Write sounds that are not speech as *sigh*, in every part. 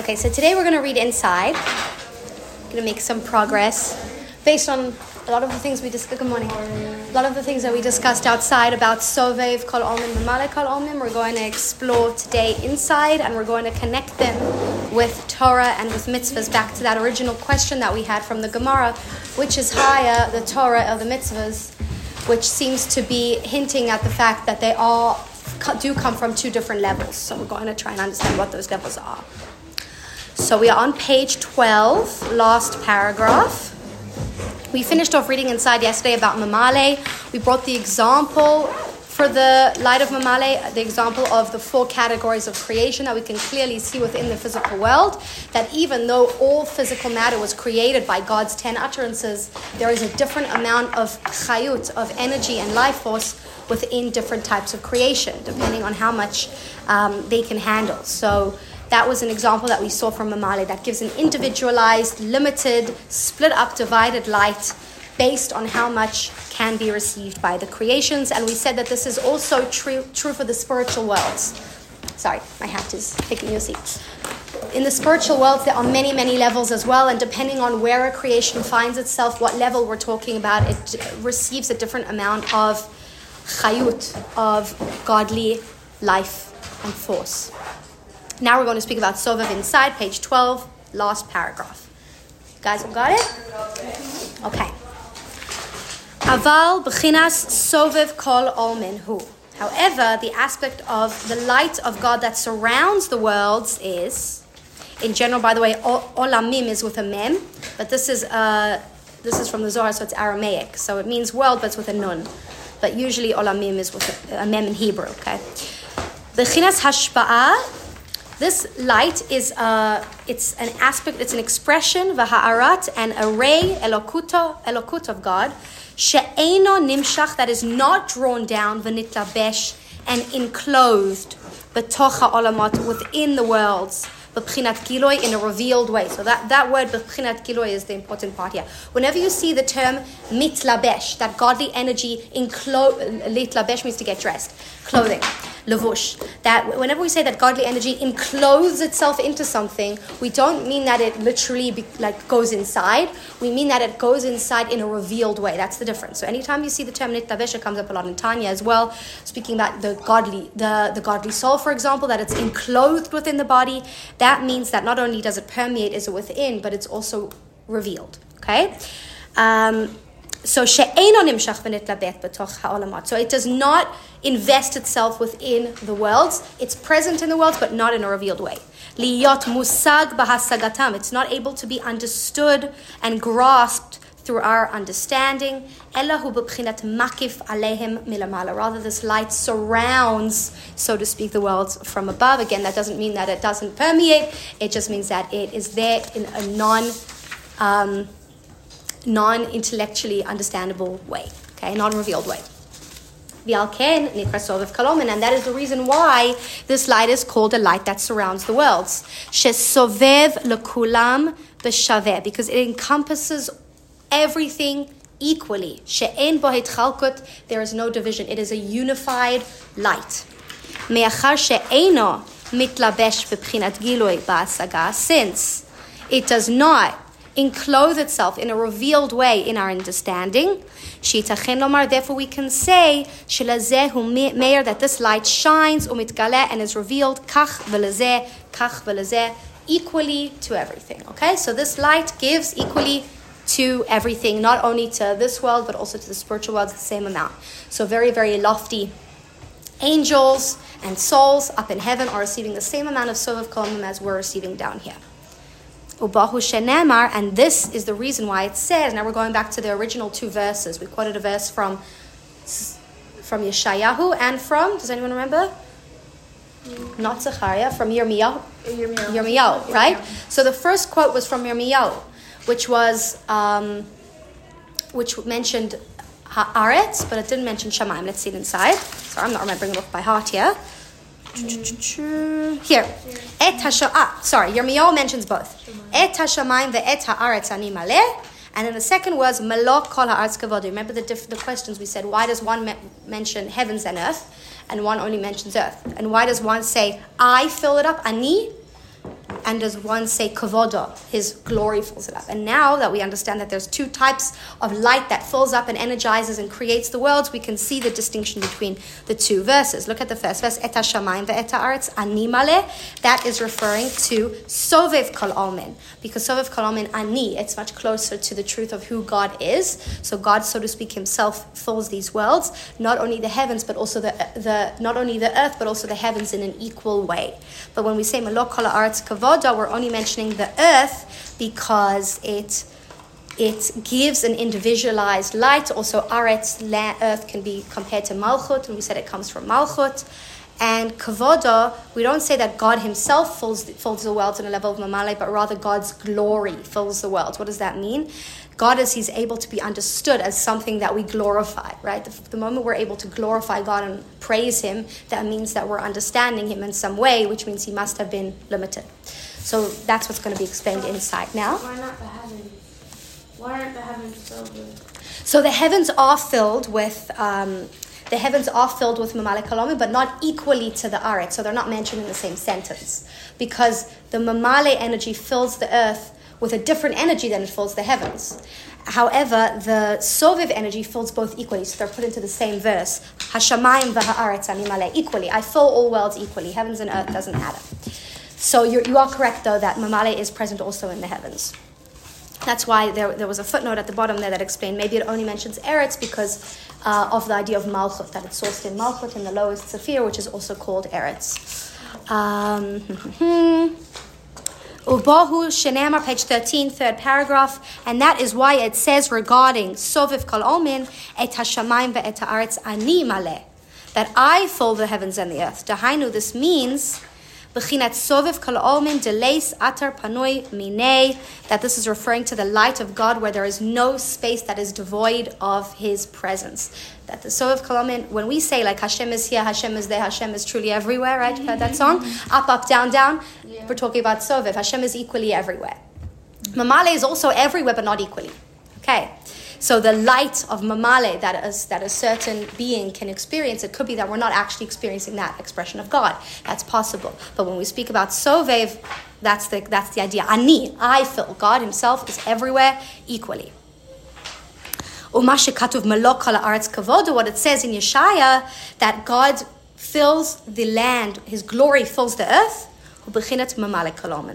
Okay, so today we're going to read inside. Going to make some progress based on a lot of the things we discussed. Good morning. A lot of the things that we discussed outside about Sovev Kol Olmin B'Male Kol Olmin. We're going to explore today inside, and we're going to connect them with Torah and with mitzvahs. Back to that original question that we had from the Gemara, which is higher, the Torah or the mitzvahs, which seems to be hinting at the fact that they all do come from two different levels. So we're going to try and understand what those levels are. So we are on page 12, last paragraph. We finished off reading inside yesterday about Mamale. We brought the example for the light of Mamale, the example of the four categories of creation that we can clearly see within the physical world. That even though all physical matter was created by God's ten utterances, there is a different amount of chayut, of energy and life force within different types of creation, depending on how much um, they can handle. So that was an example that we saw from Mamale that gives an individualized, limited, split up, divided light based on how much can be received by the creations. And we said that this is also true, true for the spiritual worlds. Sorry, my hat is taking your seat. In the spiritual world, there are many, many levels as well, and depending on where a creation finds itself, what level we're talking about, it receives a different amount of chayut, of godly life and force. Now we're going to speak about Sovav inside, page 12, last paragraph. You guys got it? Okay. Aval b'chinas Sovev kol olmin hu. However, the aspect of the light of God that surrounds the worlds is, in general, by the way, olamim is with a mem, but this is uh, this is from the Zohar, so it's Aramaic. So it means world, but it's with a nun. But usually olamim is with a, a mem in Hebrew. Okay. B'chinas hashpa'ah this light is uh, it's an aspect, it's an expression, v'ha'arat, an array, elokuto, elokut of God, she'eno nimshach, that is not drawn down, v'nitlabesh, and enclosed, betocha olamat, within the worlds, b'pchinat giloi, in a revealed way. So that, that word, b'pchinat giloi, is the important part here. Whenever you see the term mitlabesh, that godly energy, enclosed, litlabesh means to get dressed, clothing levush. That whenever we say that godly energy encloses itself into something, we don't mean that it literally be, like goes inside. We mean that it goes inside in a revealed way. That's the difference. So anytime you see the term nitlavesh, comes up a lot in Tanya as well, speaking about the godly, the, the godly soul, for example, that it's enclosed within the body. That means that not only does it permeate, is it within, but it's also revealed. Okay. Um, so. So it does not invest itself within the worlds. It's present in the worlds, but not in a revealed way. Musag. It's not able to be understood and grasped through our understanding. Rather, this light surrounds, so to speak, the worlds from above. Again, that doesn't mean that it doesn't permeate. It just means that it is there in a non... Um, non intellectually understandable way, okay, non revealed way. And that is the reason why this light is called a light that surrounds the worlds. Shesovev lekulam b'shaveh, because it encompasses everything equally. She'en there is no division. It is a unified light. Me'achar she'eno mitlabesh b'pchinat giloi ba'asaga, since it does not enclose itself in a revealed way in our understanding. Therefore, we can say that this light shines and is revealed equally to everything. Okay, so this light gives equally to everything, not only to this world but also to the spiritual world, the same amount. So very, very lofty angels and souls up in heaven are receiving the same amount of Kolmim as we're receiving down here. Ubahu shenemar, and this is the reason why it says. Now we're going back to the original two verses. We quoted a verse from from Yeshayahu and from. Does anyone remember? Mm. Not Zechariah, from Yirmiyahu. Yirmiyahu, Yirmiyahu right? Yirmiyahu. So the first quote was from Yirmiyahu, which was um, which mentioned Haaretz, but it didn't mention Shemaim. Let's see it inside. Sorry, I'm not remembering it off by heart here. Here, et ah, sorry, Yirmiyahu mentions both. Et hashamayim ve'et haaretz ani maleh. And then the second was malok kol haaretz kavod. Remember the, diff- the questions we said. Why does one me- mention heavens and earth, and one only mentions earth? And why does one say I fill it up, ani, and does one say kavoda, his glory fills it up. And now that we understand that there's two types of light that fills up and energizes and creates the worlds, we can see the distinction between the two verses. Look at the first verse, eta shamayim ve'eta aretz animale. That is referring to sovev kol almin, because sovev kol almin ani. It's much closer to the truth of who God is. So God, so to speak, Himself fills these worlds, not only the heavens, but also the the not only the earth, but also the heavens in an equal way. But when we say malok kol aretz we're only mentioning the earth because it it gives an individualized light. Also, aretz, earth, can be compared to malchut, and we said it comes from malchut. And kavoda, we don't say that God Himself fills, fills the world in a level of mamale, but rather God's glory fills the world. What does that mean? God is He's able to be understood as something that we glorify, right? The, the, moment we're able to glorify God and praise Him, that means that we're understanding Him in some way, which means He must have been limited. So that's what's going to be explained inside now. Why not the heavens? Why aren't the heavens filled with? So the heavens are filled with. Um, the heavens are filled with mamale kalomi, but not equally to the aret. So they're not mentioned in the same sentence. Because the mamale energy fills the earth with a different energy than it fills the heavens. However, the soviv energy fills both equally, so they're put into the same verse. Hashamayim v'ha'aretz animale equally. I fill all worlds equally. Heavens and earth doesn't matter. So you're, you are correct, though, that mamale is present also in the heavens. That's why there, there was a footnote at the bottom there that explained maybe it only mentions Eretz because uh, of the idea of Malchut, that it's sourced in Malchut in the lowest Sephir, which is also called Eretz. Um, *laughs* Ubahu Shenamar, page 13, third paragraph, and that is why it says regarding Soviv Kol Omin, Et Hashamayim Ve'et Haaretz Ani Maleh, that I fill the heavens and the earth. Dahainu, this means B'chinat soviv kol olmin delays atar panoi minei, that this is referring to the light of God where there is no space that is devoid of His presence. That the soviv kol olmin, when we say like Hashem is here, Hashem is there, Hashem is truly everywhere, right? You've heard that song? Mm-hmm. Up, up, down, down. Yeah. We're talking about soviv. Hashem is equally everywhere. Mamale is also everywhere, but not equally. Okay. So the light of mamale that, is, that a certain being can experience, it could be that we're not actually experiencing that expression of God. That's possible. But when we speak about sovev, that's the, that's the idea. Ani, I feel. God himself is everywhere equally. What it says in Yeshaya, that God fills the land, his glory fills the earth.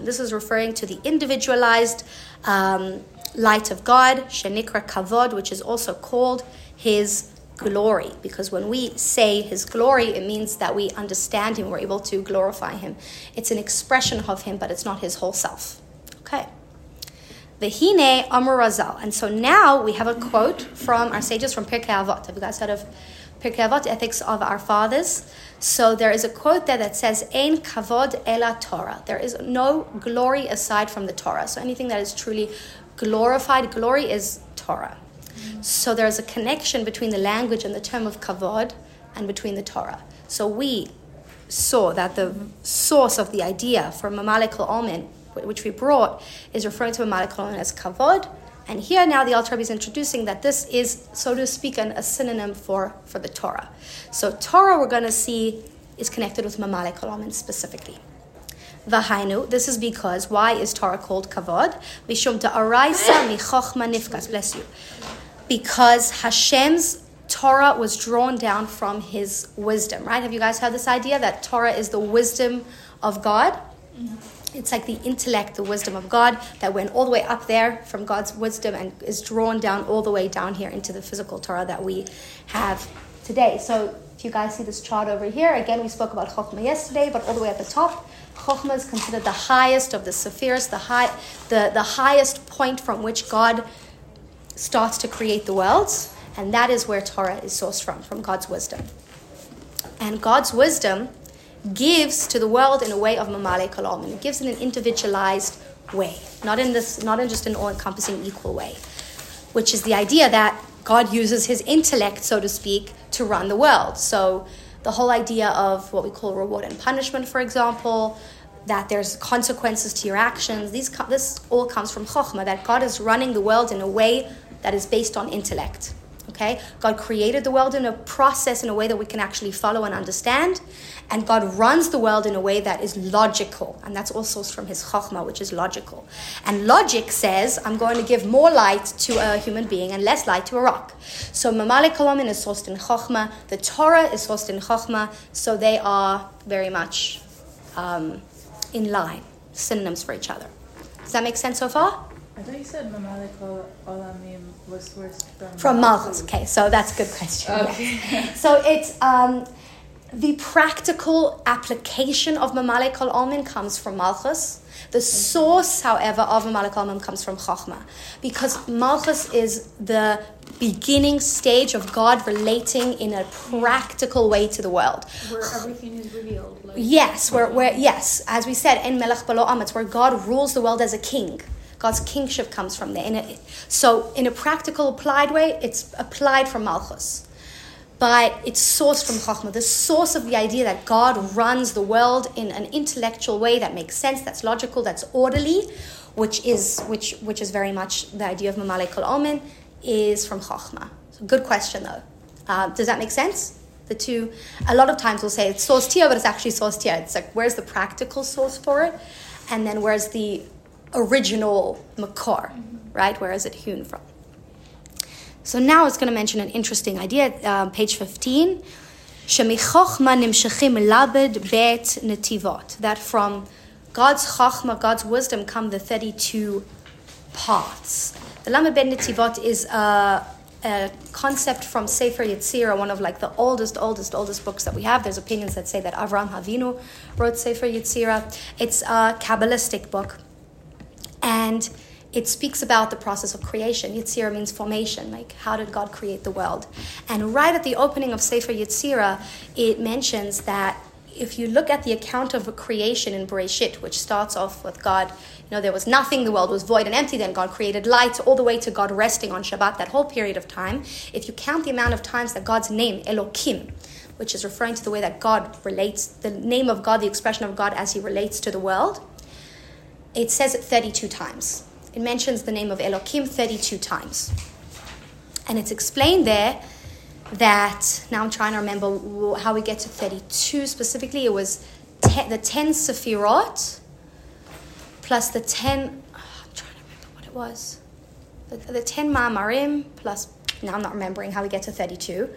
This is referring to the individualized um, light of God, Shenikra Kavod, which is also called His glory. Because when we say His glory, it means that we understand Him, we're able to glorify Him. It's an expression of Him, but it's not His whole self. Okay. Vehine Amr Razal. And so now we have a quote from our sages from Pirkei Avot. Have you guys heard of Pirkei Avot, Ethics of Our Fathers? So there is a quote there that says, Ein kavod ela Torah. There is no glory aside from the Torah. So anything that is truly glorified glory is Torah. So there's a connection between the language and the term of kavod and between the Torah. So we saw that the source of the idea for Mamalik al which we brought, is referring to Mamalik al as kavod. And here now the Alter Rebbe is introducing that this is, so to speak, an, a synonym for, for the Torah. So Torah we're going to see is connected with Mamalik al specifically. Vahainu. This is because why is Torah called kavod? Mishum da'araisa michochma nifkas. Bless you. Because Hashem's Torah was drawn down from His wisdom. Right? Have you guys heard this idea that Torah is the wisdom of God? Mm-hmm. It's like the intellect, the wisdom of God that went all the way up there from God's wisdom and is drawn down all the way down here into the physical Torah that we have today. So if you guys see this chart over here, again, we spoke about Chokhmah yesterday, but all the way at the top, Chokhmah is considered the highest of the Sephirs, the, high, the, the highest point from which God starts to create the worlds, and that is where Torah is sourced from, from God's wisdom. And God's wisdom gives to the world in a way of mamale and it gives in an individualized way, not in this, not in just an all-encompassing equal way, which is the idea that God uses his intellect, so to speak, to run the world. So the whole idea of what we call reward and punishment, for example, that there's consequences to your actions. These, this all comes from Chokhmah, that God is running the world in a way that is based on intellect. Okay? God created the world in a process in a way that we can actually follow and understand. And God runs the world in a way that is logical. And that's also from his chokhmah, which is logical. And logic says, I'm going to give more light to a human being and less light to a rock. So Mamalik Kalamin is sourced in chokhmah. The Torah is sourced in chokhmah. So they are very much um, in line, synonyms for each other. Does that make sense so far? I thought you said Mamalik Olamim was sourced from From Malchus. Okay, so that's a good question. Okay. yes. *laughs* So it's um, the practical application of Mamalik Kol Almin comes from Malchus. The source, however, of Mamalik Kol Almin comes from Chochmah. Because Malchus is the beginning stage of God relating in a practical way to the world. Where everything is revealed. Like, Yes, where, where yes, as we said, in Melech Balo Am, it's where God rules the world as a king. God's kingship comes from there. In a, so, in a practical, applied way, it's applied from Malchus. But it's sourced from Chachma, the source of the idea that God runs the world in an intellectual way that makes sense, that's logical, that's orderly, which is which which is very much the idea of Mamalek Kol Omen, is from Chachma. So good question though. Uh, does that make sense? The two, a lot of times we'll say it's sourced here, but it's actually sourced here. It's like where's the practical source for it, and then where's the original makor, right? Where is it hewn from? So now it's going to mention an interesting idea, uh, page 15. "Shemichochma nimshechim labed bet netivot. That from God's chochma, God's wisdom, come the 32 paths. The lamed bet netivot is a, a concept from Sefer Yetzirah, one of like the oldest, oldest, oldest books that we have. There's opinions that say that Avraham Avinu wrote Sefer Yetzirah. It's a Kabbalistic book. And it speaks about the process of creation. Yetzirah means formation, like how did God create the world? And right at the opening of Sefer Yetzirah, it mentions that if you look at the account of creation in Bereshit, which starts off with God, you know, there was nothing, the world was void and empty, then God created light, all the way to God resting on Shabbat, that whole period of time. If you count the amount of times that God's name, Elokim, which is referring to the way that God relates, the name of God, the expression of God as he relates to the world, it says it 32 times. It mentions the name of Elohim 32 times. And it's explained there that, now I'm trying to remember how we get to 32 specifically. It was te- the 10 Sephirot plus the 10, oh, I'm trying to remember what it was. The, the 10 Ma'amarim plus, now I'm not remembering how we get to 32.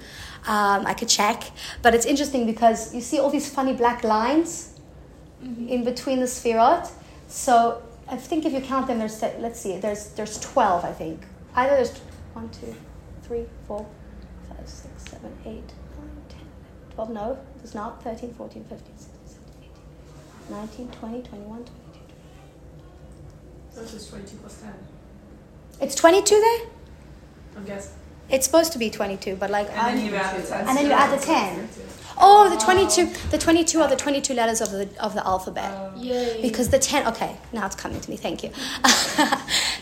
Um, I could check. But it's interesting because you see all these funny black lines in between the Sephirot. So I think if you count them, there's let's see, there's there's twelve, I think. Either there's one, two, three, four, five, six, seven, eight, nine, ten, twelve. No, there's not. 13, 14, 15, 16, 17, 18, 19, 20, 21, 22. So it's just 22 plus 10. It's 22 there? I'm guessing. It's supposed to be 22, but like And I'm. then you add the 10. And then you add the 10. Oh, the 22. The 22 are the 22 letters of the of the alphabet. Oh, oh, yay. Because the 10, okay, now it's coming to me, thank you. *laughs*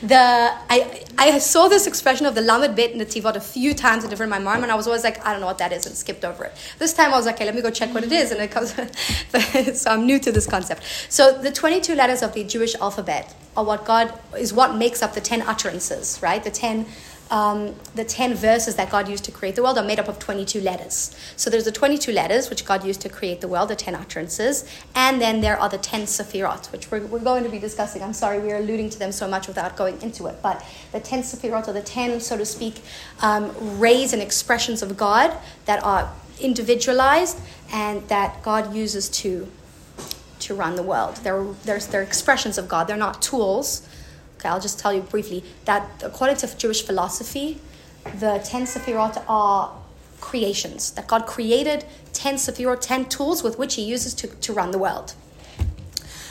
the I I saw this expression of the lamed bet nativot a few times in different my mind, and I was always like, I don't know what that is, and skipped over it. This time I was like, okay, let me go check what it is, and it comes. *laughs* so I'm new to this concept. So the 22 letters of the Jewish alphabet are what God is what makes up the 10 utterances, right? The 10 um, the 10 verses that God used to create the world are made up of 22 letters. So there's the 22 letters which God used to create the world, the 10 utterances, and then there are the 10 sephirot, which we're, we're going to be discussing. I'm sorry, we are alluding to them so much without going into it, but the 10 sephirot are the 10, so to speak, um, rays and expressions of God that are individualized and that God uses to to run the world. They're, they're, they're expressions of God. They're not tools. Okay, I'll just tell you briefly that according to Jewish philosophy, the 10 Sephirot are creations. That God created 10 Sephirot, 10 tools with which He uses to, to run the world.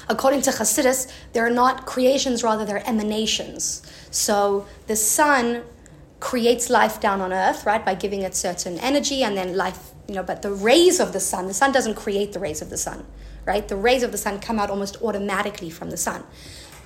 According to Hasidus, they're not creations, rather, they're emanations. So the sun creates life down on earth, right, by giving it certain energy and then life, you know, but the rays of the sun, the sun doesn't create the rays of the sun, right? The rays of the sun come out almost automatically from the sun.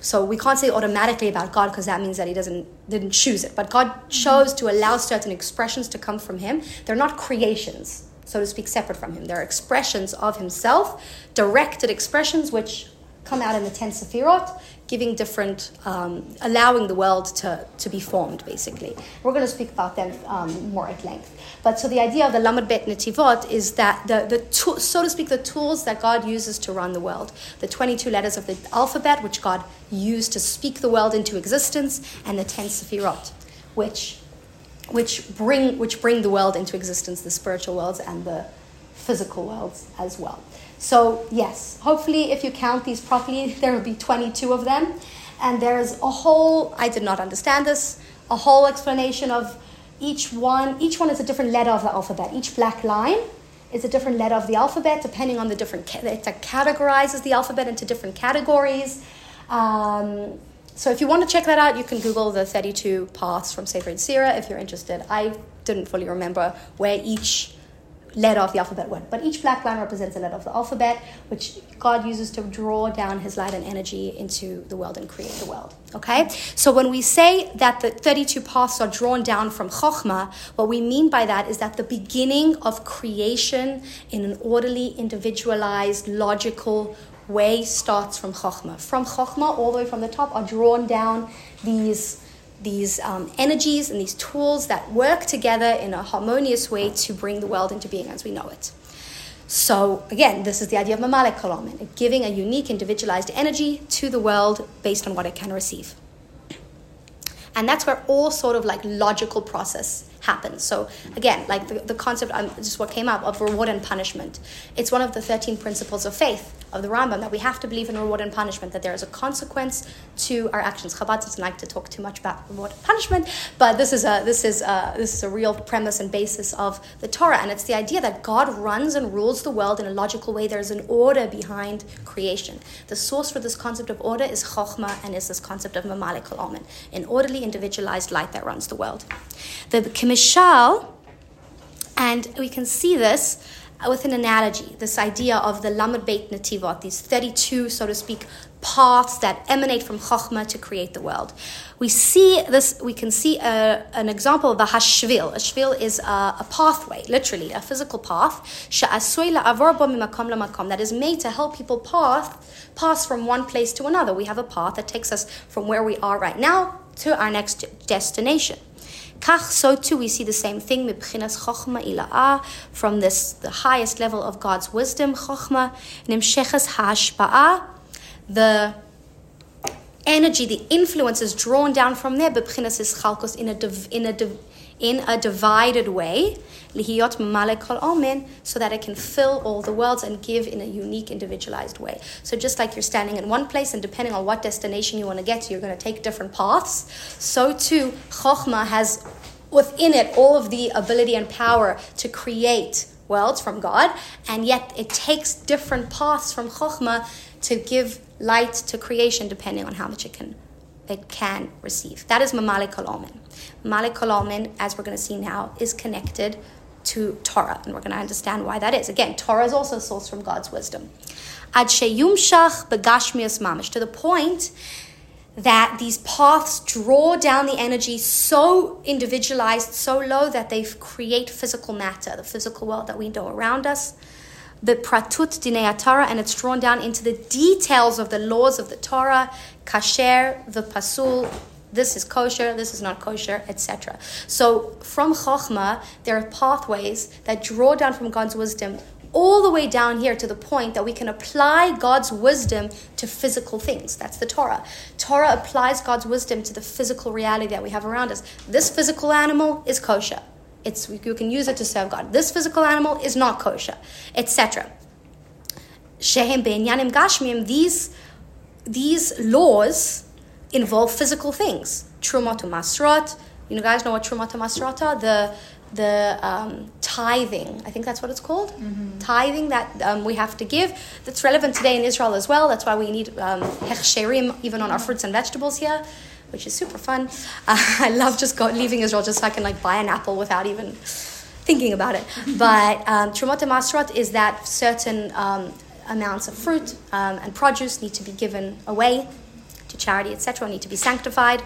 So we can't say automatically about God because that means that he doesn't didn't choose it. But God chose to allow certain expressions to come from him. They're not creations, so to speak, separate from him. They're expressions of himself, directed expressions which come out in the ten sefirot, giving different, um, allowing the world to, to be formed, basically. We're going to speak about them um, more at length. But so the idea of the Lamed Bet Netivot is that the, the tool, so to speak, the tools that God uses to run the world, the 22 letters of the alphabet, which God used to speak the world into existence, and the 10 Sefirot, which which bring which bring the world into existence, the spiritual worlds and the physical worlds as well. So yes, hopefully, if you count these properly, *laughs* there will be 22 of them, and there is a whole. I did not understand this. A whole explanation of each one. Each one is a different letter of the alphabet. Each black line is a different letter of the alphabet, depending on the different. It categorizes the alphabet into different categories. Um, so if you want to check that out, you can Google the 32 paths from Sefer Yetzirah if you're interested. I didn't fully remember where each letter of the alphabet one. but each black line represents a letter of the alphabet, which God uses to draw down His light and energy into the world and create the world. Okay, so when we say that the 32 paths are drawn down from Chokhmah, what we mean by that is that the beginning of creation in an orderly, individualized, logical way starts from Chokhmah. From Chokhmah, all the way from the top, are drawn down these these um, energies and these tools that work together in a harmonious way to bring the world into being as we know it. So again, this is the idea of Mamalek Kolomen, giving a unique individualized energy to the world based on what it can receive. And that's where all sort of like logical process happens. So again, like the, the concept, um, just what came up of reward and punishment. It's one of the 13 principles of faith of the Rambam that we have to believe in reward and punishment, that there is a consequence to our actions. Chabad doesn't like to talk too much about reward and punishment, but this is a this is a, this is a real premise and basis of the Torah, and it's the idea that God runs and rules the world in a logical way. There's an order behind creation. The source for this concept of order is Chokhmah and is this concept of Mamalik al an orderly, individualized light that runs the world. The Mishal, and we can see this with an analogy, this idea of the Lamed Beit Nativot, these 32, so to speak, paths that emanate from Chokhmah to create the world. We see this, we can see a, an example of a hashvil. A shvil is a, a pathway, literally, a physical path, that is made to help people path, pass from one place to another. We have a path that takes us from where we are right now to our next destination. Kach, so too we see the same thing, mibchinas chokhma ila'ah, from this, the highest level of God's wisdom, chokhma, nimsheches ha'ashpa'ah, the energy, the influence is drawn down from there, bibchinas is in a, div, in a div, in a divided way, so that it can fill all the worlds and give in a unique, individualized way. So just like you're standing in one place, and depending on what destination you want to get to, you're going to take different paths. So too, chokhmah has within it all of the ability and power to create worlds from God, and yet it takes different paths from chokhmah to give light to creation, depending on how much it can it can receive. That is Mamalik Kolomen. Mamalik Kolomen, as we're going to see now, is connected to Torah, and we're going to understand why that is. Again, Torah is also a source from God's wisdom. Ad sheyumshach begashmias mamish, to the point that these paths draw down the energy so individualized, so low that they create physical matter, the physical world that we know around us the pratut dinei Torah, and it's drawn down into the details of the laws of the Torah, kasher, the pasul, this is kosher, this is not kosher, etc. So from Chokhmah, there are pathways that draw down from God's wisdom all the way down here to the point that we can apply God's wisdom to physical things. That's the Torah. Torah applies God's wisdom to the physical reality that we have around us. This physical animal is kosher. It's, you can use it to serve God. This physical animal is not kosher, etc. Shehem gashmim, these, these laws involve physical things. Trumot masrot. You know, guys know what trumot masrot are? The, the um, tithing. I think that's what it's called. Mm-hmm. Tithing that um, we have to give. That's relevant today in Israel as well. That's why we need um, hechsherim even on our fruits and vegetables here which is super fun. Uh, *laughs* I love just go, leaving Israel just so I can like buy an apple without even thinking about it. *laughs* But um, Trumot Masrot is that certain um, amounts of fruit um, and produce need to be given away to charity, etc., need to be sanctified.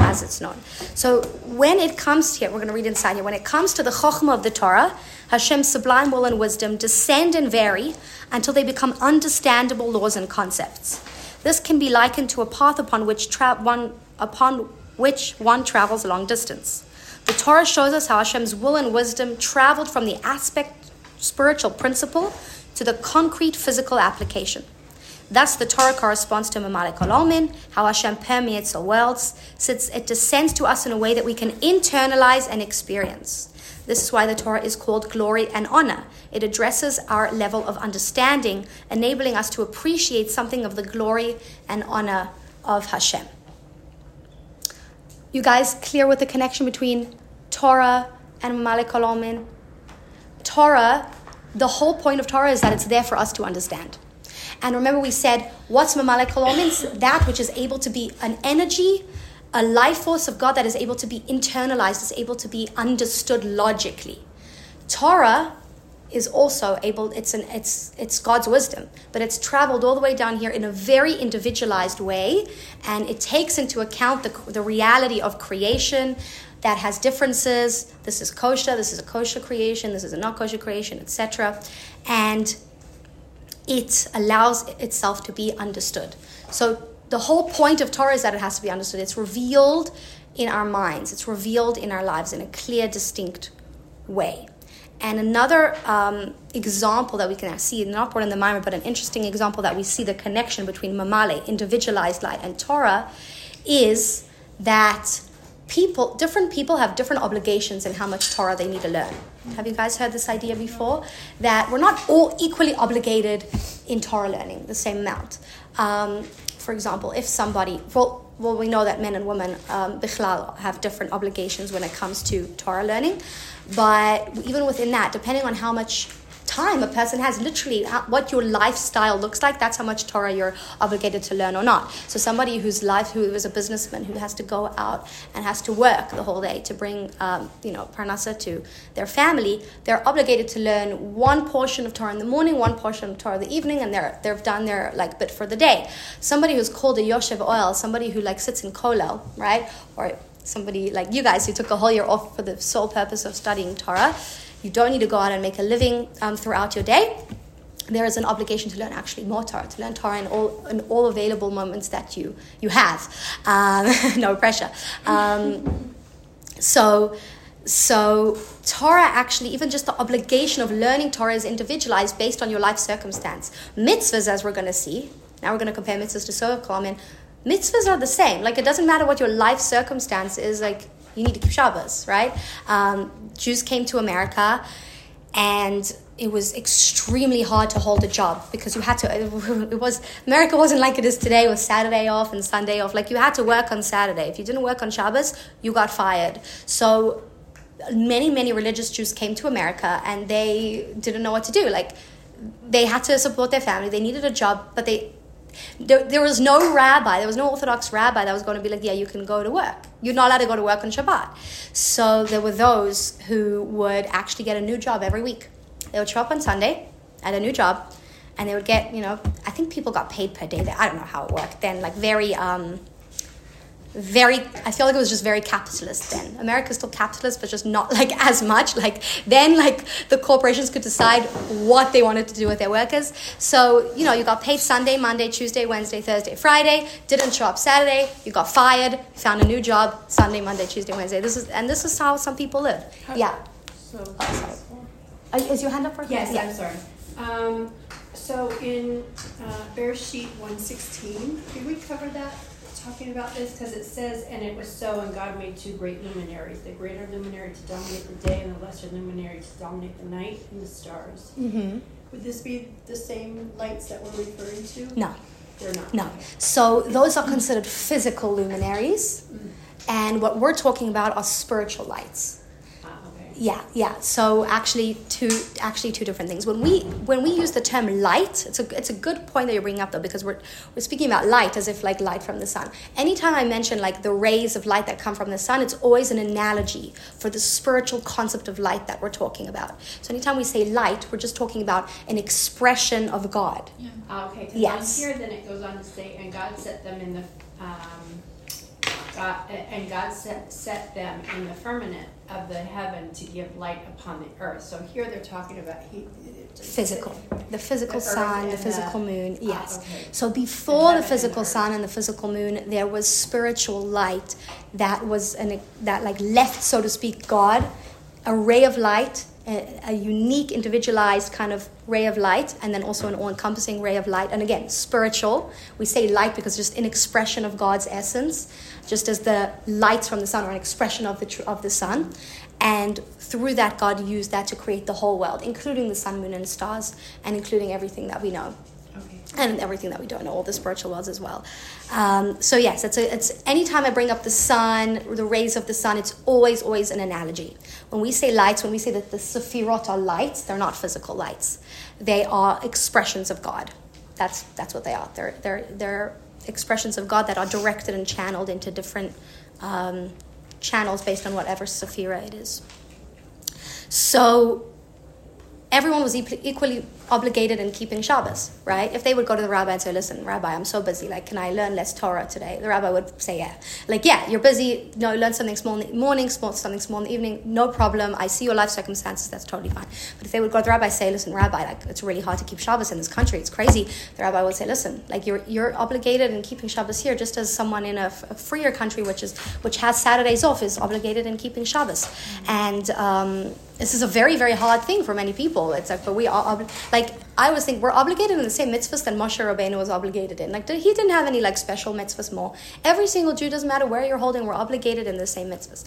As it's known. So when it comes here, we're going to read inside here. When it comes to the Chokhmah of the Torah, Hashem's sublime will and wisdom descend and vary until they become understandable laws and concepts. This can be likened to a path upon which tra- one upon which one travels a long distance. The Torah shows us how Hashem's will and wisdom traveled from the aspect spiritual principle to the concrete physical application. Thus, the Torah corresponds to Mamalik Olamin, how Hashem permeates the worlds, since it descends to us in a way that we can internalize and experience. This is why the Torah is called glory and honor. It addresses our level of understanding, enabling us to appreciate something of the glory and honor of Hashem. You guys clear with the connection between Torah and Mamalik Olamin? Torah, the whole point of Torah is that it's there for us to understand. And remember, we said, what's Mamalik Olamin? That which is able to be an energy, a life force of God that is able to be internalized, is able to be understood logically. Torah is also able it's an it's it's God's wisdom but it's traveled all the way down here in a very individualized way and it takes into account the, the reality of creation that has differences. This is kosher this is a kosher creation this is a not kosher creation etc and it allows itself to be understood. So the whole point of Torah is that it has to be understood. It's revealed in our minds. It's revealed in our lives in a clear distinct way. And another um, example that we can see, not part in the Mimer, but an interesting example that we see the connection between Mamale, individualized light, and Torah, is that people, different people have different obligations in how much Torah they need to learn. Have you guys heard this idea before? That we're not all equally obligated in Torah learning, the same amount. Um, for example, if somebody, well, well, we know that men and women, um, have different obligations when it comes to Torah learning. But even within that, depending on how much time a person has, literally how, what your lifestyle looks like, that's how much Torah you're obligated to learn or not. So somebody whose life, who is a businessman, who has to go out and has to work the whole day to bring, um, you know, parnasa to their family, they're obligated to learn one portion of Torah in the morning, one portion of Torah in the evening, and they're they've done their like bit for the day. Somebody who's called a Yoshev Ohel, somebody who like sits in kollel, right, or somebody like you guys who took a whole year off for the sole purpose of studying Torah. You don't need to go out and make a living um, throughout your day. There is an obligation to learn actually more Torah, to learn Torah in all in all available moments that you you have. Um, *laughs* no pressure. Um, so. So, Torah actually, even just the obligation of learning Torah is individualized based on your life circumstance. Mitzvahs, as we're going to see, now we're going to compare mitzvahs to Sovev Kol mitzvahs are the same. Like, it doesn't matter what your life circumstance is, like, you need to keep Shabbos, right? Um, Jews came to America and it was extremely hard to hold a job because you had to *laughs* it was america wasn't like it is today with saturday off and sunday off. Like you had to work on saturday. If you didn't work on shabbos you got fired. So many many religious jews came to america and they didn't know what to do. Like they had to support their family. They needed a job but they there, there was no rabbi, there was no Orthodox rabbi that was going to be like, yeah, you can go to work. You're not allowed to go to work on Shabbat. So there were those who would actually get a new job every week. They would show up on Sunday at a new job, and they would get, you know, I think people got paid per day. I don't know how it worked then, like very. Um, very i feel like it was just very capitalist then america's still capitalist but just not like *laughs* as much like then like the corporations could decide what they wanted to do with their workers so you know you got paid sunday monday tuesday wednesday thursday friday didn't show up saturday you got fired found a new job sunday monday tuesday wednesday this is and this is how some people live yeah So, oh, sorry. Uh, is your hand up for Yes, yeah. I'm sorry. Um, so in uh, Bereshit 116, did we cover that? Talking about this because it says, and it was so, and God made two great luminaries, the greater luminary to dominate the day, and the lesser luminary to dominate the night and the stars. mm-hmm. Would this be the same lights that we're referring to? no They're not. No. So those are considered physical luminaries. And what we're talking about are spiritual lights. Ah, okay. Yeah, yeah. So actually two actually two different things. When we when we use the term light, it's a it's a good point that you're bringing up though because we're we're speaking about light as if like light from the sun. Anytime I mention like the rays of light that come from the sun, it's always an analogy for the spiritual concept of light that we're talking about. So anytime we say light, we're just talking about an expression of God. Ah, okay. Because Yes. on here, then it goes on to say, and God set them in the um, God, and God set, set them in the firmament of the heaven to give light upon the earth. So here they're talking about he, physical. The physical The sun the physical the- moon ah, yes. okay. so before the heaven and physical sun and the physical moon there was spiritual light that was an that like left so to speak god a ray of light a, a unique individualized kind of ray of light and then also an all-encompassing ray of light. And again spiritual. We say light because just an expression of god's essence just as the lights from the sun are an expression of the tr- of the sun and through that god used that to create the whole world including the sun moon and stars and including everything that we know Okay. and everything that we don't know, all the spiritual worlds as well. Um, so yes, it's a, it's anytime I bring up the sun, the rays of the sun, it's always always an analogy. When we say lights, when we say that the sephirot are lights, they're not physical lights. They are expressions of God. That's that's what they are. They're they're they're expressions of God that are directed and channeled into different um, channels based on whatever sephira it is. So everyone was equally- obligated in keeping Shabbos, right? If they would go to the rabbi and say, "Listen, Rabbi, I'm so busy. Like, can I learn less Torah today?" The rabbi would say, "Yeah, like, yeah, you're busy. No, learn something small in the morning, small something small in the evening. No problem. I see your life circumstances. That's totally fine." But if they would go to the rabbi and say, "Listen, Rabbi, like, it's really hard to keep Shabbos in this country. It's crazy," the rabbi would say, "Listen, like, you're you're obligated in keeping Shabbos here, just as someone in a freer country, which is which has Saturdays off, is obligated in keeping Shabbos." And um, this is a very very hard thing for many people. It's like but we are obli- like i always think we're obligated in the same mitzvahs that moshe rabbeinu was obligated in. Like he didn't have any like special mitzvahs more. Every single jew doesn't matter where you're holding we're obligated in the same mitzvahs.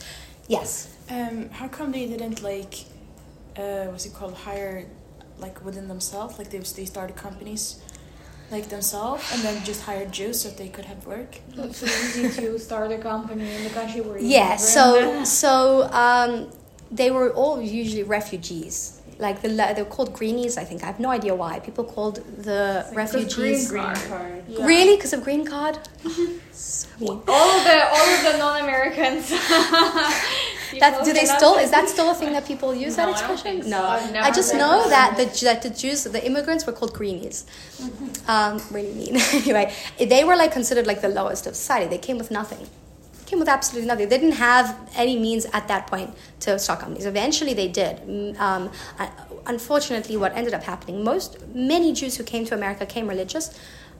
Yes. Um, how come they didn't like, uh, what's it called, hire, like within themselves, like they they started companies, like themselves, and then just hired Jews so they could have work. It's so easy to start a company in the country where you yeah so so um, they were all usually refugees like the they're called greenies i think i have no idea why people called the refugees green Green card. card. Yeah. really because of green card *laughs* So all of the all of the non-Americans. *laughs* That, do they still? Is that still a thing that people use No, that expression? think so. No, I've never I just know that that. the that the Jews, the immigrants, were called greenies. *laughs* Um, really mean. anyway, they were like considered like the lowest of society. They came with nothing. Came with absolutely nothing. They didn't have any means at that point to start companies. Eventually, they did. Mm, Um, uh, unfortunately, what ended up happening, most many Jews who came to America came religious.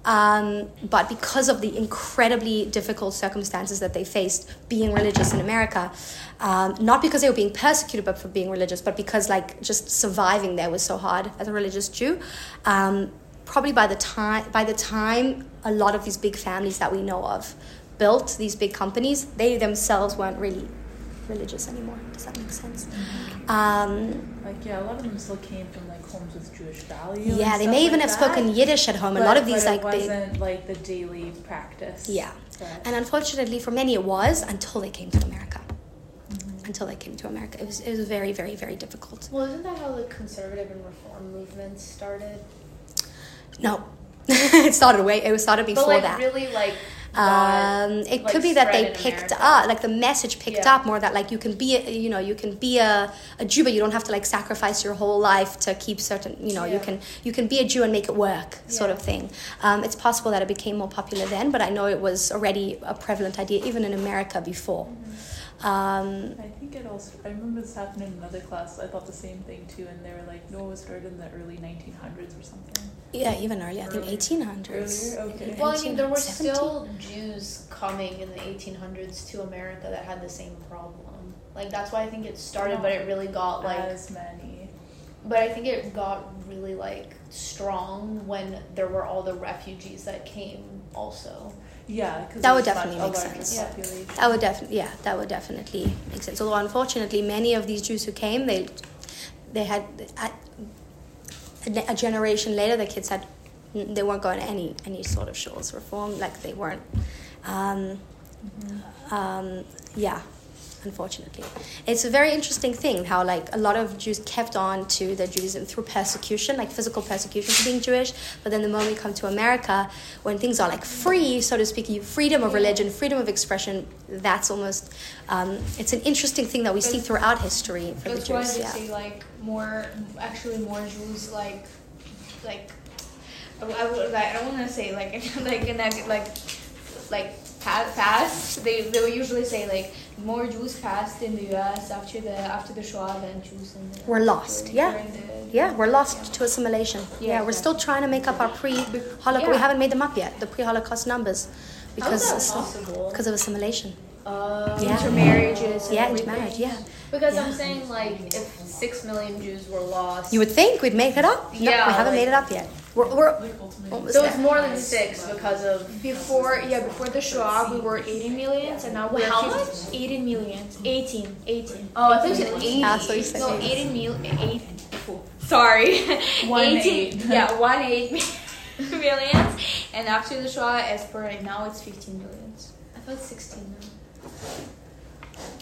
Um, but because of the incredibly difficult circumstances that they faced being religious in America, um, not because they were being persecuted, but for being religious, but because like just surviving there was so hard as a religious Jew. Um, probably by the time by the time a lot of these big families that we know of built these big companies, they themselves weren't really religious anymore. Does that make sense? Um, Like yeah, a lot of them still came from like homes with Jewish values. yeah, they may even like have that. spoken Yiddish at home. a lot of these but like it big. wasn't like the daily practice. Yeah. But- And unfortunately, for many, it was until they came to America. Until they came to America, it was it was very, very, very difficult. Well, isn't that how the conservative and reform movements started? No, *laughs* it started way. It was started before but like that. really like. Um, it like, could be that they picked America. up, like the message picked Yeah. up more that like you can be, a, you know, you can be a, a Jew, but you don't have to like sacrifice your whole life to keep certain, you know, you can you can be a Jew and make it work, sort of thing. Um, it's possible that it became more popular then, but I know it was already a prevalent idea even in America before. Um, I think it also. I remember this happened in another class. I thought the same thing too, and they were like, "No, it started in the early 1900s or something." Yeah, even earlier. I think 1800s. Okay. Well, I mean, there were 17. still Jews coming in the 1800s to America that had the same problem. Like that's why I think it started, but it really got like. as many. But I think it got really like strong when there were all the refugees that came also. Yeah, because That would definitely make larger sense. Yeah. That would definitely, yeah, that would definitely make sense. Although unfortunately, many of these Jews who came, they, they had at, a generation later, the kids had, they weren't going to any any sort of shul's reform, like they weren't. Um, um, yeah, unfortunately, it's a very interesting thing how like a lot of Jews kept on to their Judaism through persecution, like physical persecution for being Jewish. But then the moment you come to America, when things are like free, so to speak, you freedom of religion, freedom of expression. That's almost um, it's an interesting thing that we see throughout history for the That's why Jews. they Yeah. say like more, actually more Jews like, like, I, I, would- I don't want to say like like in that like like past. They they would usually say like more Jews passed in the U.S. after the after the Shoah than Jews in the We're lost, during- yeah. during the- Yeah, we're lost to assimilation. Yeah, Yeah, we're still trying to make up our pre-Holocaust. We haven't made them up yet, the pre-Holocaust numbers, because How's that possible? because of assimilation. Uh, Yeah. intermarriages. Yeah, intermarriage. Yeah, Because Yeah. I'm saying like if six million Jews were lost, you would think we'd make it up. No, Yeah, we haven't like- made it up yet. We're, we're almost so it's there. more than six because of Before yeah, before the Shoah we were 18 millions and now we're How much? 18 millions. 18. 18. oh I think you said eighty. Ah, so you said No, 18 mil 8 Sorry. *laughs* One 18 eight. Yeah, 1 8 *laughs* millions and after the Shoah as per right now it's 15 millions. I thought sixteen. Now.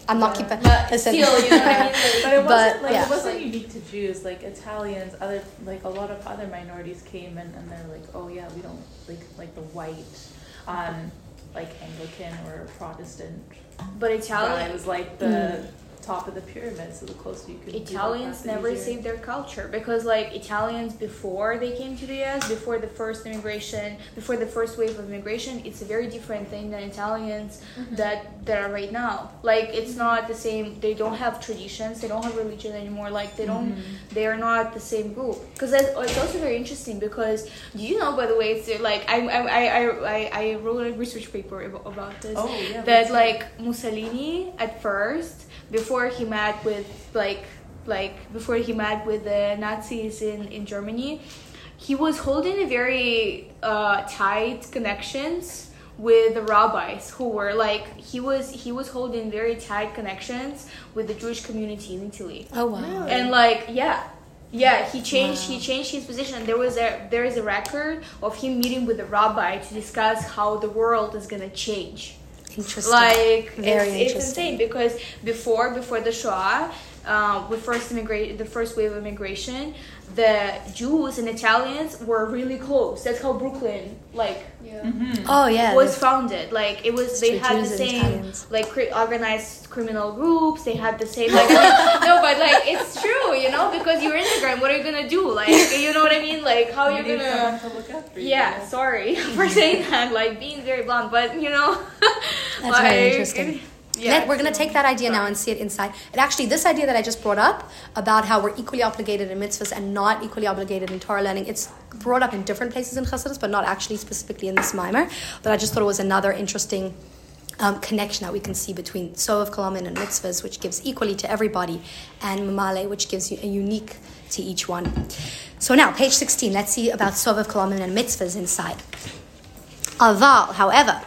I'm not keeping. But listen. still, you know what I mean? *laughs* Like, But it wasn't But, like yeah. it wasn't unique to Jews. Like Italians, other like a lot of other minorities came and, and they're like, oh yeah, we don't like like the white, um, like Anglican or Protestant But Italians like the top of the pyramid. So the closer you the Italians never saved their culture because like Italians before they came to the US, before the first immigration, before the first wave of immigration, it's a very different thing than Italians mm-hmm. that that are right now. Like it's not the same. They don't have traditions. They don't have religion anymore. Like they don't. Mm-hmm. They are not the same group. Because oh, it's also very interesting because do you know by the way it's like I I I I, I wrote a research paper about this Oh yeah. that like Mussolini at first before he met with like like before he met with the Nazis in in Germany he was holding a very uh, tight connections with the rabbis who were like he was he was holding very tight connections with the Jewish community in Italy. Oh wow. and like yeah. Yeah he changed he changed his position. There was a there is a record of him meeting with a rabbi to discuss how the world is gonna change Interesting. like Very it's, it's insane because before before the Shoah, uh, with first immigrate the first wave of immigration, the Jews and Italians were really close. That's how Brooklyn like yeah. Mm-hmm. oh yeah. was founded. Like it was they had Jews the same like cri- organized criminal groups. They had the same like *laughs* *laughs* no, but like it's true, you know, because you're immigrant. What are you gonna do? Like you know what I mean? Like how you you need gonna to look after you. yeah, sorry *laughs* for saying that, like being very blunt, but you know, That's very like, interesting. Yeah, Let- we're going to take that idea now and see it inside. And actually, this idea that I just brought up about how we're equally obligated in mitzvahs and not equally obligated in Torah learning, it's brought up in different places in Chassidus, but not actually specifically in this mimer. But I just thought it was another interesting um, connection that we can see between Sovev Kol Almin and mitzvahs, which gives equally to everybody, and Mamale, which gives you a unique to each one. So now, page 16, let's see about Sovev Kol Almin and mitzvahs inside. Aval, however,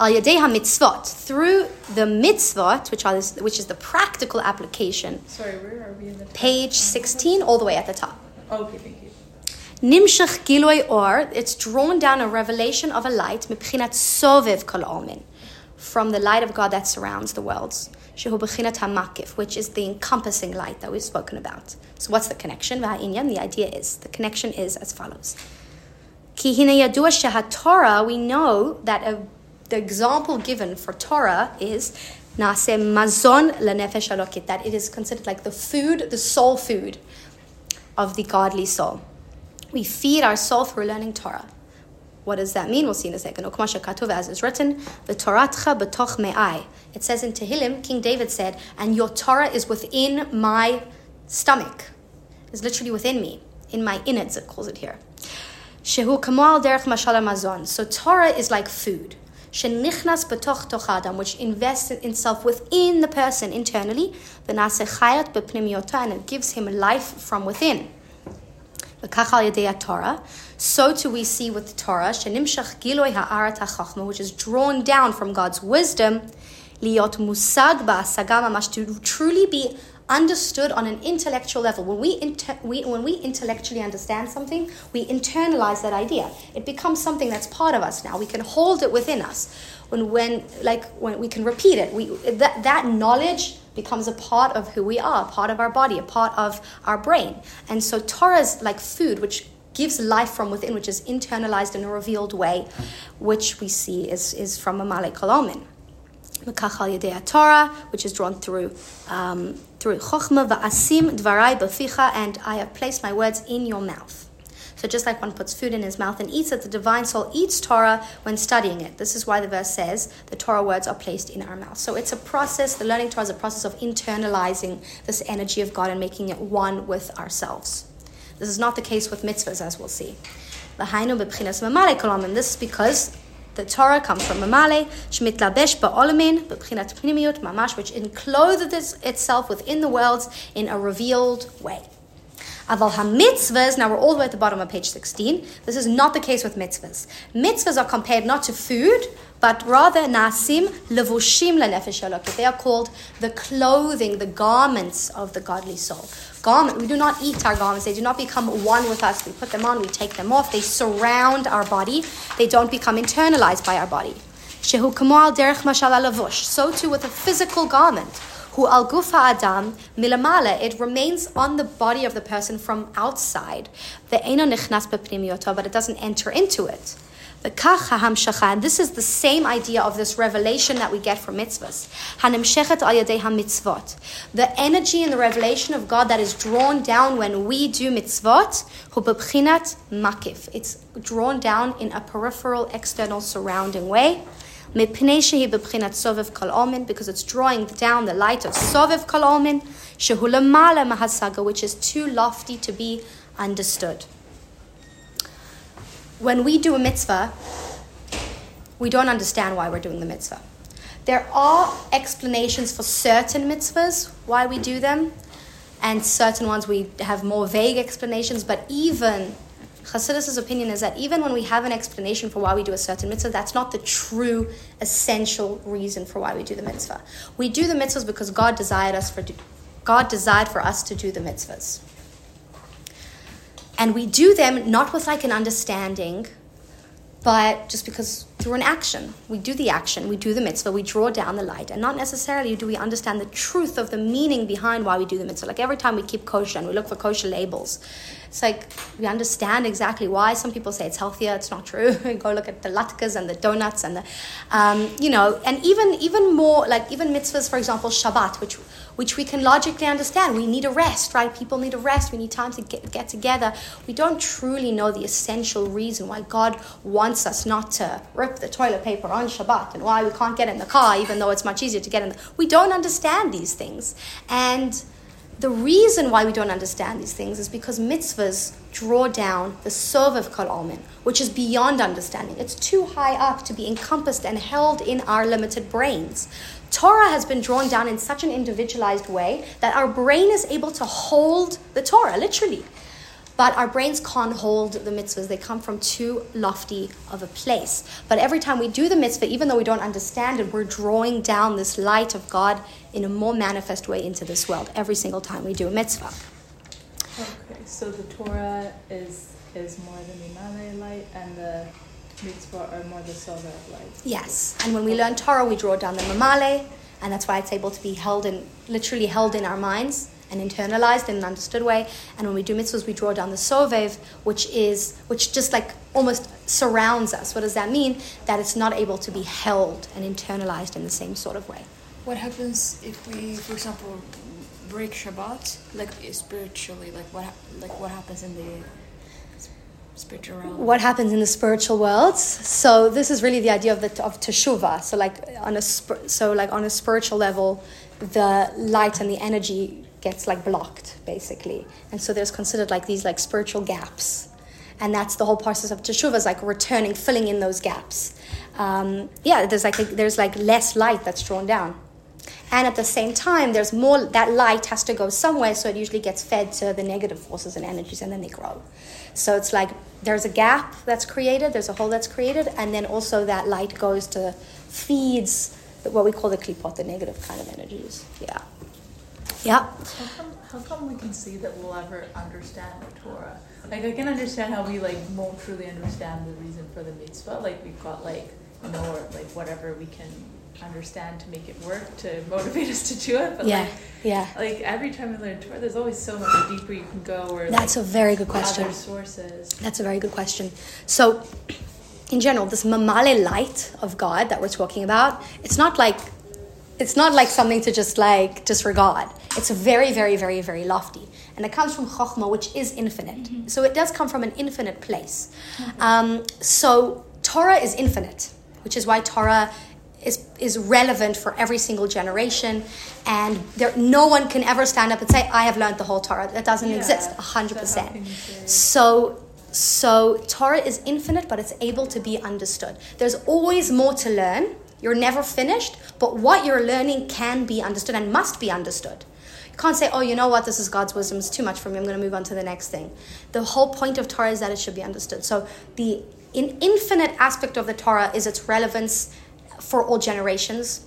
al yadei mitzvot through the mitzvot, which are this, which is the practical application. Sorry, where are we in the? Page sixteen, all the way at the top. Okay, thank you. Nimshach giloi or, it's drawn down a revelation of a light, mipchinat sovev kol almin, from the light of God that surrounds the worlds. Shehu b'chinat hamakif, which is the encompassing light that we've spoken about. So what's the connection? V'ha'inyan, the idea is, the connection is as follows. Ki hine yadua sheha-Torah, we know that a, the example given for Torah is nase mazon lenefesh alokit, that it is considered like the food, the soul food of the godly soul. We feed our soul through learning Torah. What does that mean? We'll see in a second. As is written, v'toratcha b'toch me'ai. It says in Tehillim, King David said, and your Torah is within my stomach. It's literally within me, in my innards, it calls it here. Shehu kamal derech mashal. So Torah is like food. Shenichnas betoch toch adam, which invests itself within the person internally. V'nase chayat b'pnimiota, and it gives him life from within. Torah. So too we see with the Torah, shenimshach giloi ha'arat ha'chachma, which is drawn down from God's wisdom, liot musag ba'asaga mamash, to truly be understood on an intellectual level. When we, inte- we, when we intellectually understand something, we internalize that idea. It becomes something that's part of us now. We can hold it within us. When, when like, when we can repeat it, we, that, that knowledge becomes a part of who we are, a part of our body, a part of our brain. And so Torah is like food, which gives life from within, which is internalized in a revealed way, which we see is, is from a Malek Yedei Torah, which is drawn through um, through Chokhmah va'asim dvarai b'ficha, and I have placed my words in your mouth. So just like one puts food in his mouth and eats it, the divine soul eats Torah when studying it. This is why the verse says the Torah words are placed in our mouth. So it's a process, the learning Torah is a process of internalizing this energy of God and making it one with ourselves. This is not the case with mitzvahs, as we'll see. This is because the Torah comes from Mamale, Shmitlabesh Ba'olamin, B'bchinat Pnimiyut Mamash, which encloses itself within the worlds in a revealed way. Aval ha-mitzvahs, now we're all the way at the bottom of page 16. This is not the case with mitzvahs. Mitzvahs are compared not to food, but rather nasim levushim lenefesh They are called the clothing, the garments of the godly soul. We do not eat our garments. They do not become one with us. We put them on, we take them off. They surround our body. They don't become internalized by our body. Shehu kamal derech mashal So too with a physical garment. Hu al gufa adam milamale. It remains on the body of the person from outside. The eno nichnas but it doesn't enter into it. The kach hamshacha, this is the same idea of this revelation that we get from mitzvahs. Hanimshechet yadei mitzvot. The energy and the revelation of God that is drawn down when we do mitzvot, hu makif. It's drawn down in a peripheral, external, surrounding way. Because it's drawing down the light of Sovev Kol Almin, which is too lofty to be understood when we do a mitzvah, we don't understand why we're doing the mitzvah. There are explanations for certain mitzvahs, why we do them, and certain ones we have more vague explanations, but even Chassidus' opinion is that even when we have an explanation for why we do a certain mitzvah, that's not the true essential reason for why we do the mitzvah. We do the mitzvahs because God desired us for God desired for us to do the mitzvahs. And we do them not with like an understanding, but just because through an action. We do the action, we do the mitzvah, we draw down the light, and not necessarily do we understand the truth of the meaning behind why we do the mitzvah. Like every time we keep kosher and we look for kosher labels, it's like we understand exactly why. Some people say it's healthier, it's not true. *laughs* Go look at the latkes and the donuts and the, um, you know, and even even more like even mitzvahs, for example, Shabbat, which which we can logically understand. We need a rest, right? People need a rest. We need time to get, get together. We don't truly know the essential reason why God wants us not to rip the toilet paper on Shabbat and why we can't get in the car, even though it's much easier to get in. The, we don't understand these things. And the reason why we don't understand these things is because mitzvahs draw down the Sov of Omen, which is beyond understanding. It's too high up to be encompassed and held in our limited brains. Torah has been drawn down in such an individualized way that our brain is able to hold the Torah, literally. But our brains can't hold the mitzvahs. They come from too lofty of a place. But every time we do the mitzvah, even though we don't understand it, we're drawing down this light of God in a more manifest way into this world every single time we do a mitzvah. Okay, so the Torah is is more than the Imane light and the mitzvah are more the silver light. Yes, and when we learn Torah, we draw down the mamale, and that's why it's able to be held in, literally held in our minds and internalized in an understood way. And when we do mitzvahs, we draw down the sovev, which is which just like almost surrounds us. What does that mean? That it's not able to be held and internalized in the same sort of way. What happens if we, for example, break Shabbat, like spiritually? Like what, like what happens in the spiritual realm? What happens in the spiritual worlds? So this is really the idea of the of teshuvah. So like on a so like on a spiritual level, the light and the energy gets like blocked basically, and so there's considered like these like spiritual gaps, and that's the whole process of teshuva is like returning, filling in those gaps. Um, yeah, there's like a, there's like less light that's drawn down and at the same time there's more that light has to go somewhere so it usually gets fed to the negative forces and energies and then they grow so it's like there's a gap that's created there's a hole that's created and then also that light goes to feeds what we call the klipot the negative kind of energies. Yeah. Yeah. How come, how come we can see that we'll ever understand the torah? Like i can understand how we like won't truly understand the reason for the mitzvah. Like we've got like you know or like whatever we can understand to make it work to *laughs* motivate us to do it. But yeah, like, yeah. Like every time we learn Torah, there's always so much deeper you can go. Or that's like, a very good question. Other sources. That's a very good question. So, in general, this mamale light of God that we're talking about, it's not like it's not like something to just like disregard. It's very, very, very, very lofty. and it comes from Chokhmah, which is infinite. So it does come from an infinite place. Um, so Torah is infinite, which is why Torah is, is relevant for every single generation. And there, no one can ever stand up and say, I have learned the whole Torah. That doesn't Yeah. exist, So 100%. can you say- So, so Torah is infinite, but it's able to be understood. There's always more to learn. You're never finished, but what you're learning can be understood and must be understood. You can't say, "Oh, you know what? This is God's wisdom. It's too much for me. I'm going to move on to the next thing." The whole point of Torah is that it should be understood. So the in infinite aspect of the Torah is its relevance for all generations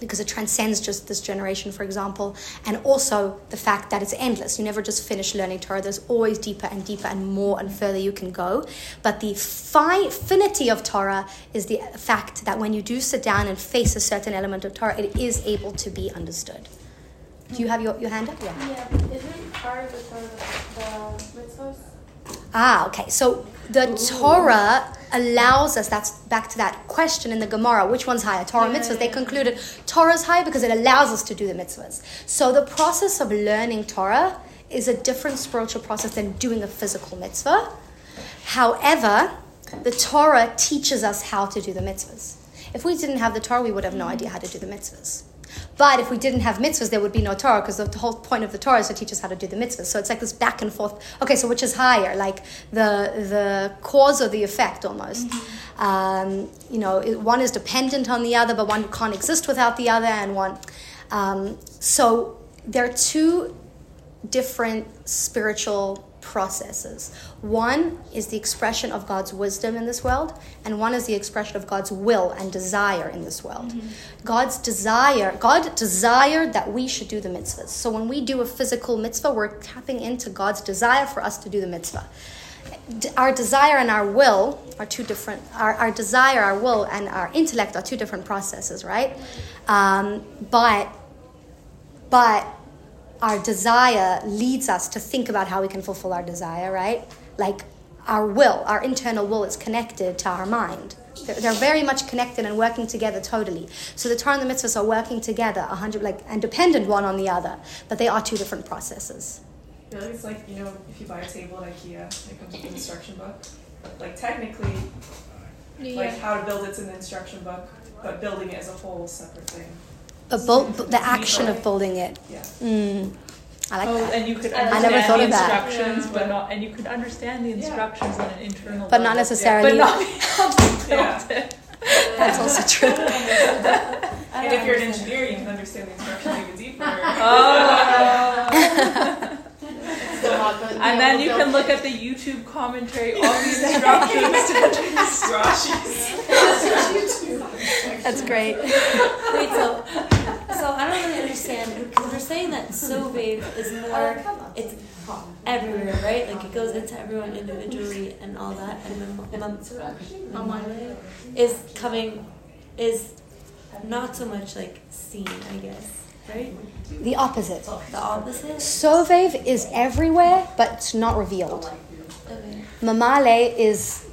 because it transcends just this generation, for example, and also the fact that it's endless. You never just finish learning Torah. There's always deeper and deeper and more and further you can go. But the fi- finity of Torah is the fact that when you do sit down and face a certain element of Torah, it is able to be understood. Do you have your, your hand up? Yeah. Yeah, isn't part of the Torah the mitzvahs? Ah, okay. So the Torah allows us, that's back to that question in the Gemara, which one's higher, Torah or mitzvahs? They concluded Torah's higher because it allows us to do the mitzvahs. So the process of learning Torah is a different spiritual process than doing a physical mitzvah. However, the Torah teaches us how to do the mitzvahs. If we didn't have the Torah, we would have no idea how to do the mitzvahs. But if we didn't have mitzvahs, there would be no Torah because the whole point of the Torah is to teach us how to do the mitzvahs. So it's like this back and forth. Okay, so which is higher, like the the cause or the effect almost? Um, you know, one is dependent on the other, but one can't exist without the other, and one. Um, so there are two different spiritual processes. One is the expression of God's wisdom in this world, and one is the expression of God's will and desire in this world. God's desire, God desired that we should do the mitzvahs. So when we do a physical mitzvah, we're tapping into God's desire for us to do the mitzvah. Our desire and our will are two different. Our, our desire, our will, and our intellect are two different processes, right? Um, but but our desire leads us to think about how we can fulfill our desire, right? Like our will, our internal will is connected to our mind. They're, they're very much connected and working together totally. So the Torah and the mitzvahs are working together, a hundred like and dependent one on the other, but they are two different processes. I feel like it's like, you know, if you buy a table at IKEA, it comes with an instruction book. Like technically, like how to build it's in the instruction book, but building it as a whole is a separate thing. But bu- bu- the action of building it, Yeah. mm, I like oh, that. and you could I understand never thought the of that. instructions, but not, and you could understand the Yeah. instructions on an internal But not level, necessarily- but not be able to build Yeah. *laughs* That's also true. *laughs* And if you're an engineer, you can understand the instructions even deeper. *laughs* Oh. And then you can look at the YouTube commentary on the instructions. Rashi's. That's great. *laughs* Wait, so so I don't really understand because we're saying that Sovev is more oh, it's everywhere, right? Like it goes into everyone individually and all that, and then Mam- is coming is not so much like seen, I guess, right? The opposite. The opposite. Sovev is everywhere, but it's not revealed. Okay. Mamale is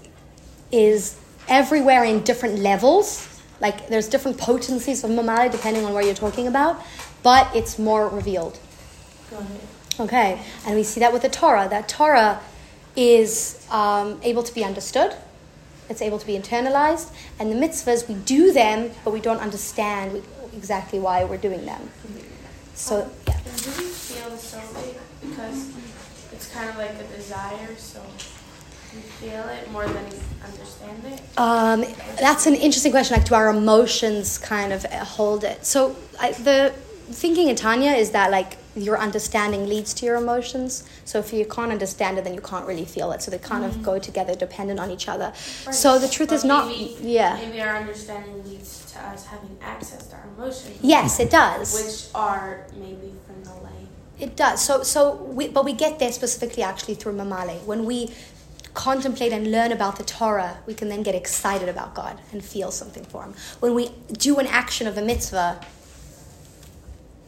is everywhere in different levels. Like there's different potencies of Mamale depending on where you're talking about, but it's more revealed. Got it. Okay, and we see that with the Torah. That Torah is um, able to be understood. It's able to be internalized, and the mitzvahs we do them, but we don't understand exactly why we're doing them. So yeah. Do we feel the soul because it's kind of like a desire, so feel it more than understand it? Um, that's an interesting question. Like, do our emotions kind of hold it? So, I, the thinking in Tanya is that like your understanding leads to your emotions. So, if you can't understand it, then you can't really feel it. So they kind of go together, dependent on each other. So the truth But is not. maybe- Yeah. Maybe our understanding leads to us having access to our emotions. Yes, it does. Which are maybe from the light. It does. So, so we, but we get there specifically actually through Mamale. When we contemplate and learn about the Torah, we can then get excited about God and feel something for Him. When we do an action of a mitzvah,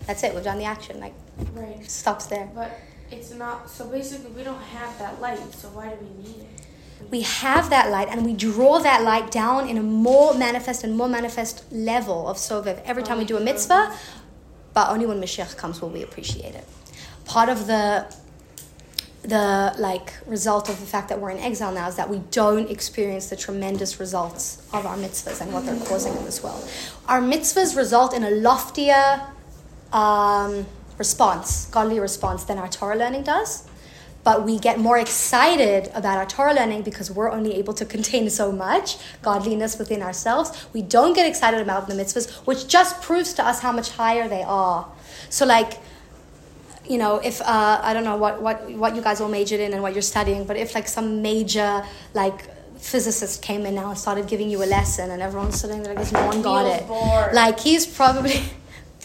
that's it. We've done the action. Like, Right. stops there. But it's not. So basically, we don't have that light. So why do we need it? We have that light and we draw that light down in a more manifest and more manifest level of Sovev every time we do a mitzvah, but only when Mashiach comes will we appreciate it. Part of the the like result of the fact that we're in exile now is that we don't experience the tremendous results of our mitzvahs and what they're causing in this world. Our mitzvahs result in a loftier um, response, godly response, than our Torah learning does. But we get more excited about our Torah learning because we're only able to contain so much godliness within ourselves. We don't get excited about the mitzvahs, which just proves to us how much higher they are. So, like, you know, if uh, I don't know what, what what you guys all majored in and what you're studying, but if like some major like physicist came in now and started giving you a lesson, and everyone's sitting there like, no one got it. Bohr. Like he's probably. *laughs*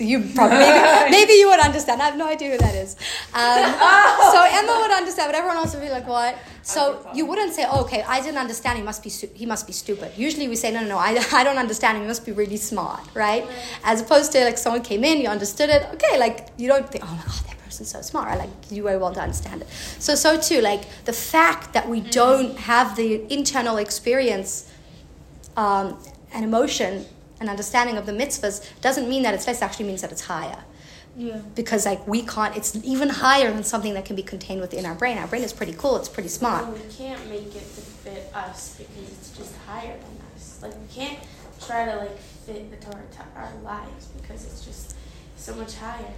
You probably maybe, *laughs* maybe you would understand. I have no idea who that is. Um, *laughs* so Emma would understand, but everyone else would be like, "What?" So you wouldn't say, oh, "Okay, I didn't understand. He must be he must be stupid." Usually we say, "No, no, no. I, I don't understand. him. He must be really smart, right?" As opposed to like someone came in, you understood it. Okay, like you don't think, "Oh my god, person's so smart." I like you were able to understand it. So so too, like the fact that we don't have the internal experience um, and emotion and understanding of the mitzvahs doesn't mean that it's less. It actually means that it's higher. Yeah. Because like we can't. It's even higher than something that can be contained within our brain. Our brain is pretty cool. It's pretty smart. And we can't make it to fit us because it's just higher than us. Like we can't try to like fit the Torah to our lives because it's just so much higher.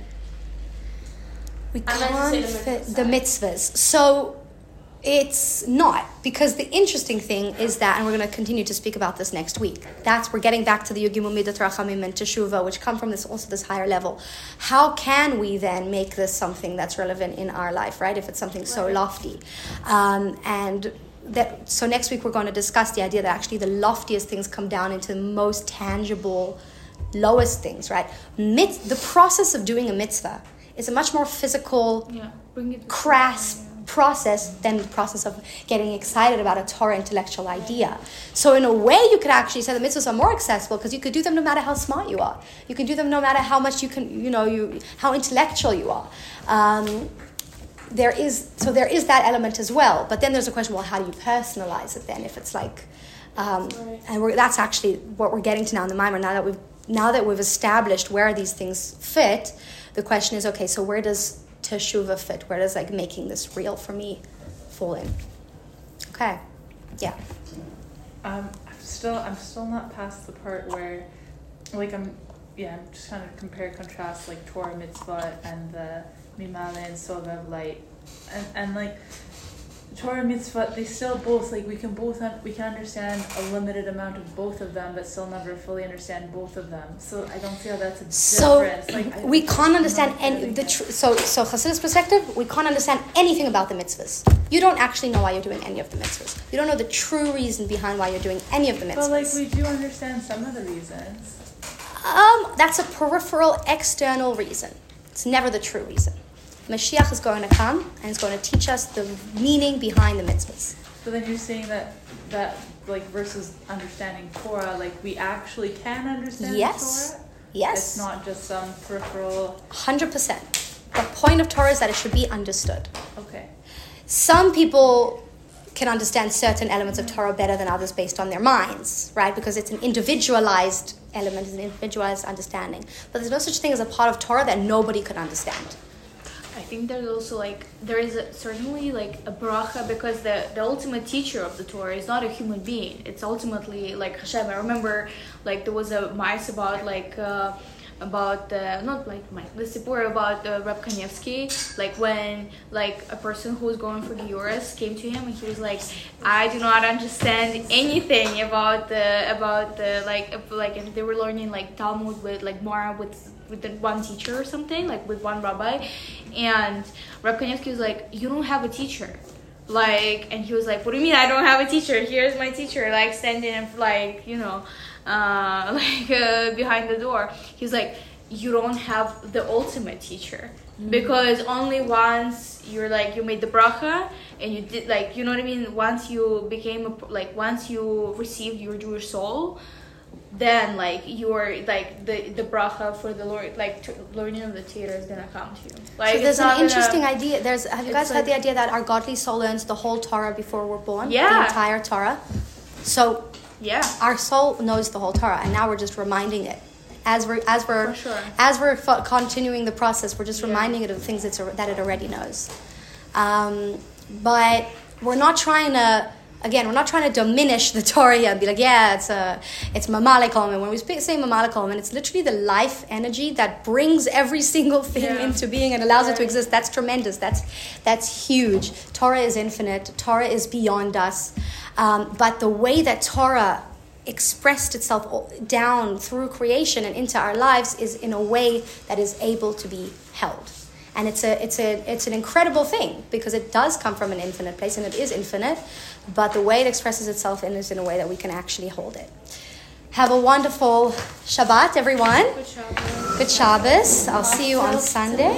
We I meant to say can't fit the mitzvahs. So it's not because the interesting thing is that, and we're going to continue to speak about this next week. That's we're getting back to the Yugimul Midat Rachamim and Teshuvah, which come from this also this higher level. How can we then make this something that's relevant in our life, right? If it's something so lofty, um, and that so next week we're going to discuss the idea that actually the loftiest things come down into the most tangible, lowest things, right? Mit- the process of doing a mitzvah is a much more physical Yeah. Crass process than the process of getting excited about a Torah intellectual idea. So in a way, you could actually say the mitzvahs are more accessible because you could do them no matter how smart you are. You can do them no matter how much you can, you know, you how intellectual you are. Um, there is so there is that element as well. But then there's a question: Well, how do you personalize it then? If it's like, um, Right. and we're, that's actually what we're getting to now in the mimer. Now that we've now that we've established where these things fit, the question is: Okay, so where does teshuva fit? Where does like making this real for me fall in? Okay, yeah. Um, I'm still I'm still not past the part where, like I'm yeah I'm just trying to compare contrast like Torah mitzvah and the mimale and sovev light, and and like Torah mitzvah they still both like we can both un- we can understand a limited amount of both of them but still never fully understand both of them. So I don't feel that's a So difference. Like I, we can't understand any the tr- so so Hasidus perspective. We can't understand anything about the mitzvahs. You don't actually know why you're doing any of the mitzvahs. You don't know the true reason behind why you're doing any of the mitzvahs. But like we do understand some of the reasons. Um, that's a peripheral, external reason. It's never the true reason. Mashiach is going to come and he's going to teach us the meaning behind the mitzvahs. So then you're saying that that like versus understanding Torah, like we actually can understand Yes. Torah. Yes, It's not just some peripheral. hundred percent. The point of Torah is that it should be understood. Okay. Some people can understand certain elements of Torah better than others based on their minds, right? Because it's an individualized element, it's an individualized understanding. But there's no such thing as a part of Torah that nobody could understand. I think there's also like there is a, certainly like a bracha because the the ultimate teacher of the Torah is not a human being. It's ultimately like Hashem. I remember like there was a mice about like. Uh, about uh, not like my the Sipur about uh, Reb Kanievsky like when like a person who was going for Gioris came to him and he was like I do not understand anything about the about the like like and they were learning like Talmud with like Mara with with one teacher or something like with one rabbi. And Reb Kanievsky was like you don't have a teacher. Like and he was like what do you mean i don't have a teacher? Here's my teacher like standing in, like you know uh, *laughs* like uh, behind the door he's like you don't have the ultimate teacher because only once you're like you made the bracha and you did like you know what i mean once you became a, like once you received your jewish soul then like you're like the the bracha for the lord like t- learning of the Torah is gonna come to you like so there's an gonna- interesting idea. There's have you guys heard like- the idea that our godly soul learns the whole Torah before we're born? Yeah, The entire Torah. So yeah our soul knows the whole Torah, and now we're just reminding it. As we're as we're sure. as we're continuing the process, we're just Yeah. reminding it of things it's, that it already knows. Um, but we're not trying to again, we're not trying to diminish the Torah and be like, yeah, it's a, it's mamalikom. And when we speak, say mamalikom, and it's literally the life energy that brings every *laughs* single thing Yeah. into being and allows it to exist. That's tremendous. That's that's huge. Torah is infinite. Torah is beyond us. Um, but the way that Torah expressed itself down through creation and into our lives is in a way that is able to be held and it's a it's a it's an incredible thing because it does come from an infinite place and it is infinite but the way it expresses itself in is in a way that we can actually hold it. Have a wonderful shabbat everyone. Good job. good shabbos. I'll see you on sunday